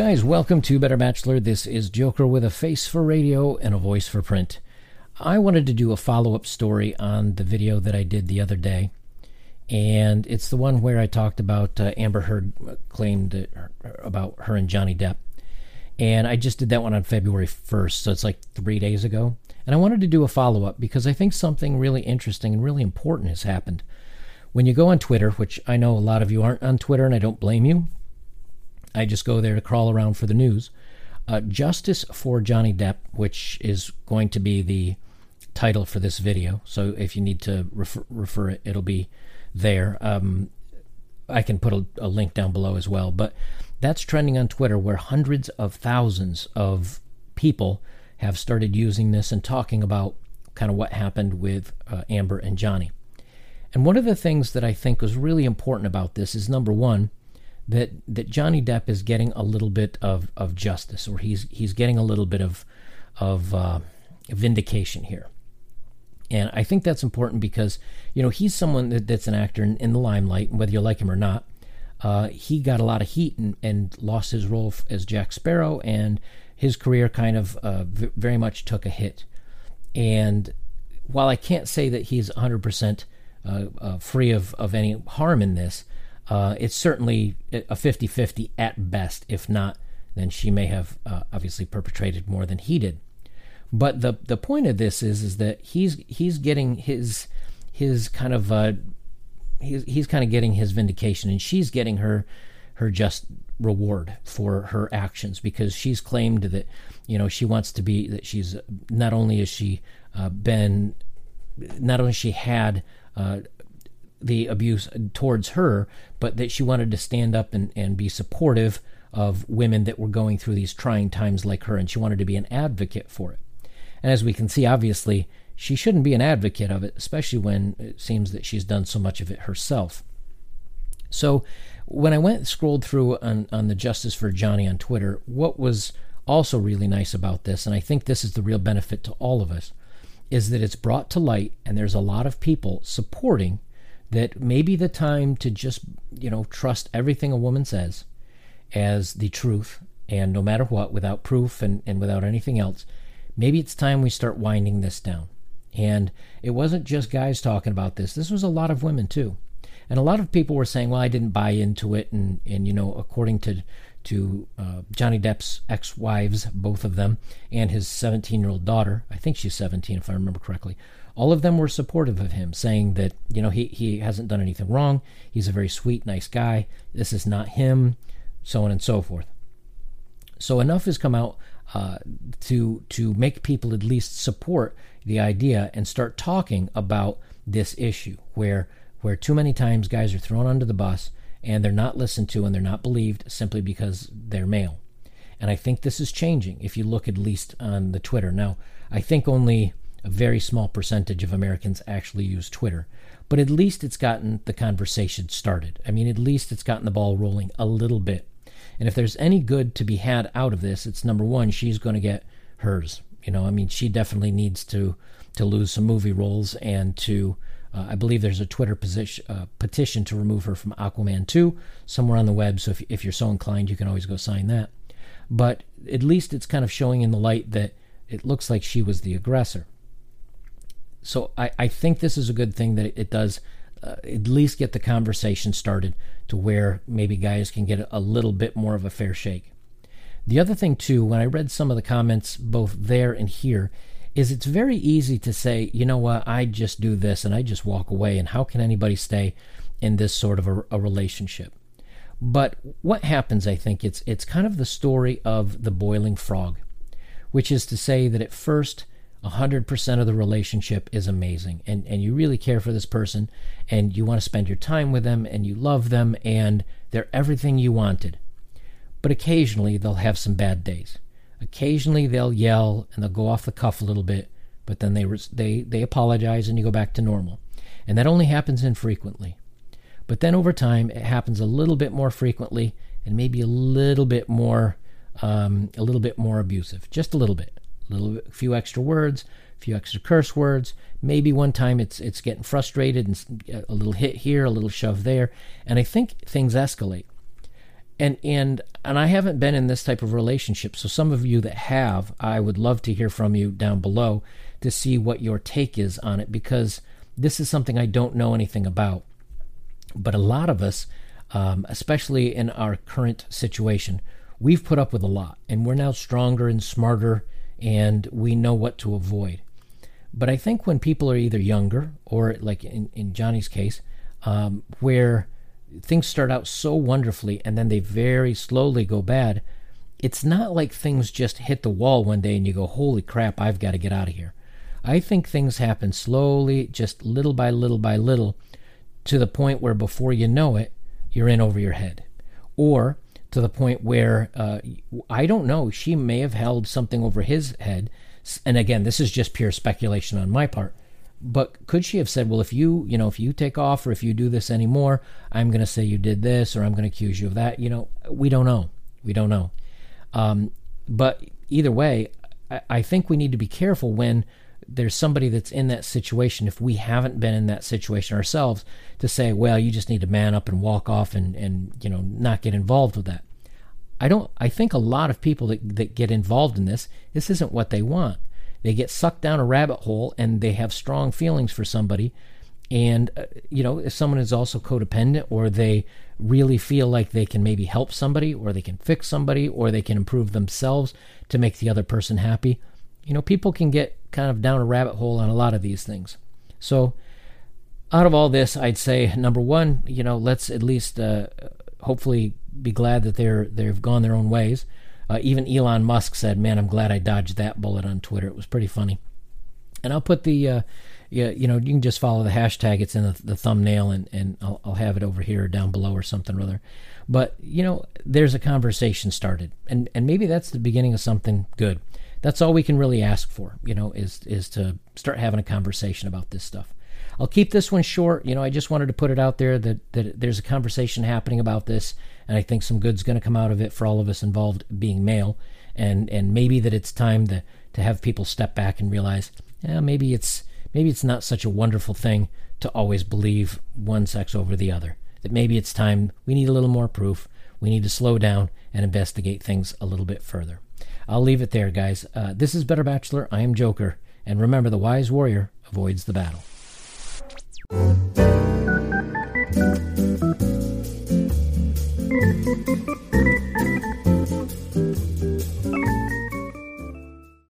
Guys, welcome to Better Bachelor. This is Joker with a face for radio and a voice for print. I wanted to do a follow up story on the video that I did the other day. And it's the one where I talked about uh, Amber Heard claimed that, about her and Johnny Depp. And I just did that one on February 1st, so it's like three days ago. And I wanted to do a follow up because I think something really interesting and really important has happened. When you go on Twitter, which I know a lot of you aren't on Twitter, and I don't blame you, I just go there to crawl around for the news. Uh, Justice for Johnny Depp, which is going to be the title for this video. So if you need to refer, refer it, it'll be there. Um, I can put a, a, link down below as well. But that's trending on Twitter, where hundreds of thousands of people have started using this and talking about kind of what happened with uh, Amber and Johnny. And one of the things that I think was really important about this is number one, that that Johnny Depp is getting a little bit of, of justice, or he's he's getting a little bit of of uh, vindication here. And I think that's important because you know he's someone that, that's an actor in, in, the limelight, and whether you like him or not, uh, he got a lot of heat and, and lost his role as Jack Sparrow, and his career kind of uh, v- very much took a hit. And while I can't say that he's 100% uh, uh, free of, of any harm in this, uh, it's certainly a 50 50 at best. If not, then she may have uh, obviously perpetrated more than he did. But the the point of this is is that he's he's getting his his kind of uh, he's he's kind of getting his vindication, and she's getting her her just reward for her actions because she's claimed that you know she wants to be that she's not only has she uh, been not only she had uh, the abuse towards her, but that she wanted to stand up and, and be supportive of women that were going through these trying times like her, and she wanted to be an advocate for it. And as we can see, obviously, she shouldn't be an advocate of it, especially when it seems that she's done so much of it herself. So, when I went scrolled through on, on the Justice for Johnny on Twitter, what was also really nice about this, and I think this is the real benefit to all of us, is that it's brought to light, and there's a lot of people supporting that maybe the time to just, you know, trust everything a woman says as the truth, and no matter what, without proof and, and without anything else, maybe it's time we start winding this down. And it wasn't just guys talking about this, this was a lot of women too. And a lot of people were saying, well, I didn't buy into it. And, and you know, according to, to uh, Johnny Depp's ex wives, both of them, and his 17 year old daughter, I think she's 17 if I remember correctly, all of them were supportive of him, saying that, you know, he, he hasn't done anything wrong. He's a very sweet, nice guy. This is not him, so on and so forth. So enough has come out uh, to to make people at least support the idea and start talking about this issue where where too many times guys are thrown under the bus and they're not listened to and they're not believed simply because they're male. And I think this is changing if you look at least on the Twitter. Now, I think only a very small percentage of Americans actually use Twitter. But at least it's gotten the conversation started. I mean, at least it's gotten the ball rolling a little bit. And if there's any good to be had out of this, it's number one, she's going to get hers. You know, I mean, she definitely needs to to lose some movie roles and to. Uh, I believe there's a Twitter position, uh, petition to remove her from Aquaman 2 somewhere on the web. So if, if you're so inclined, you can always go sign that. But at least it's kind of showing in the light that it looks like she was the aggressor so I, I think this is a good thing that it does uh, at least get the conversation started to where maybe guys can get a little bit more of a fair shake. The other thing, too, when I read some of the comments both there and here, is it's very easy to say, you know what, I just do this and I just walk away, and how can anybody stay in this sort of a, a relationship? But what happens, I think, it's it's kind of the story of the boiling frog, which is to say that at first 100% of the relationship is amazing and, and you really care for this person and you want to spend your time with them and you love them and they're everything you wanted. But occasionally they'll have some bad days. Occasionally they'll yell and they'll go off the cuff a little bit, but then they they they apologize and you go back to normal. And that only happens infrequently. But then over time it happens a little bit more frequently and maybe a little bit more um, a little bit more abusive, just a little bit a little a few extra words, a few extra curse words. Maybe one time it's it's getting frustrated and a little hit here, a little shove there, and I think things escalate. And and and I haven't been in this type of relationship. So some of you that have, I would love to hear from you down below to see what your take is on it because this is something I don't know anything about. But a lot of us, um, especially in our current situation, we've put up with a lot, and we're now stronger and smarter, and we know what to avoid. But I think when people are either younger or, like in, in Johnny's case, um, where things start out so wonderfully and then they very slowly go bad, it's not like things just hit the wall one day and you go, holy crap, I've got to get out of here. I think things happen slowly, just little by little by little, to the point where before you know it, you're in over your head. Or to the point where, uh, I don't know, she may have held something over his head. And again, this is just pure speculation on my part but could she have said, well, if you, you know, if you take off or if you do this anymore, I'm going to say you did this or I'm going to accuse you of that? You know, we don't know. We don't know. Um, but either way, I, I think we need to be careful when there's somebody that's in that situation, if we haven't been in that situation ourselves, to say, well, you just need to man up and walk off and, and you know, not get involved with that. I don't I think a lot of people that, that get involved in this, this isn't what they want. They get sucked down a rabbit hole and they have strong feelings for somebody. And, uh, you know, if someone is also codependent or they really feel like they can maybe help somebody or they can fix somebody or they can improve themselves to make the other person happy, you know, people can get kind of down a rabbit hole on a lot of these things. So, out of all this, I'd say number one, you know, let's at least uh, hopefully be glad that they're they've gone their own ways. Uh, even Elon Musk said, "Man, I'm glad I dodged that bullet on Twitter. It was pretty funny." And I'll put the, uh, yeah, you know, you can just follow the hashtag. It's in the, the thumbnail, and and I'll, I'll have it over here or down below or something or other. But you know, there's a conversation started, and and maybe that's the beginning of something good. That's all we can really ask for, you know, is is to start having a conversation about this stuff. I'll keep this one short. You know, I just wanted to put it out there that that there's a conversation happening about this, and I think some good's going to come out of it for all of us involved being male, and and maybe that it's time to to have people step back and realize, yeah, maybe it's maybe it's not such a wonderful thing to always believe one sex over the other. That maybe it's time we need a little more proof. We need to slow down and investigate things a little bit further. I'll leave it there, guys. Uh, this is Better Bachelor. I am Joker. And remember, the wise warrior avoids the battle. Thank you.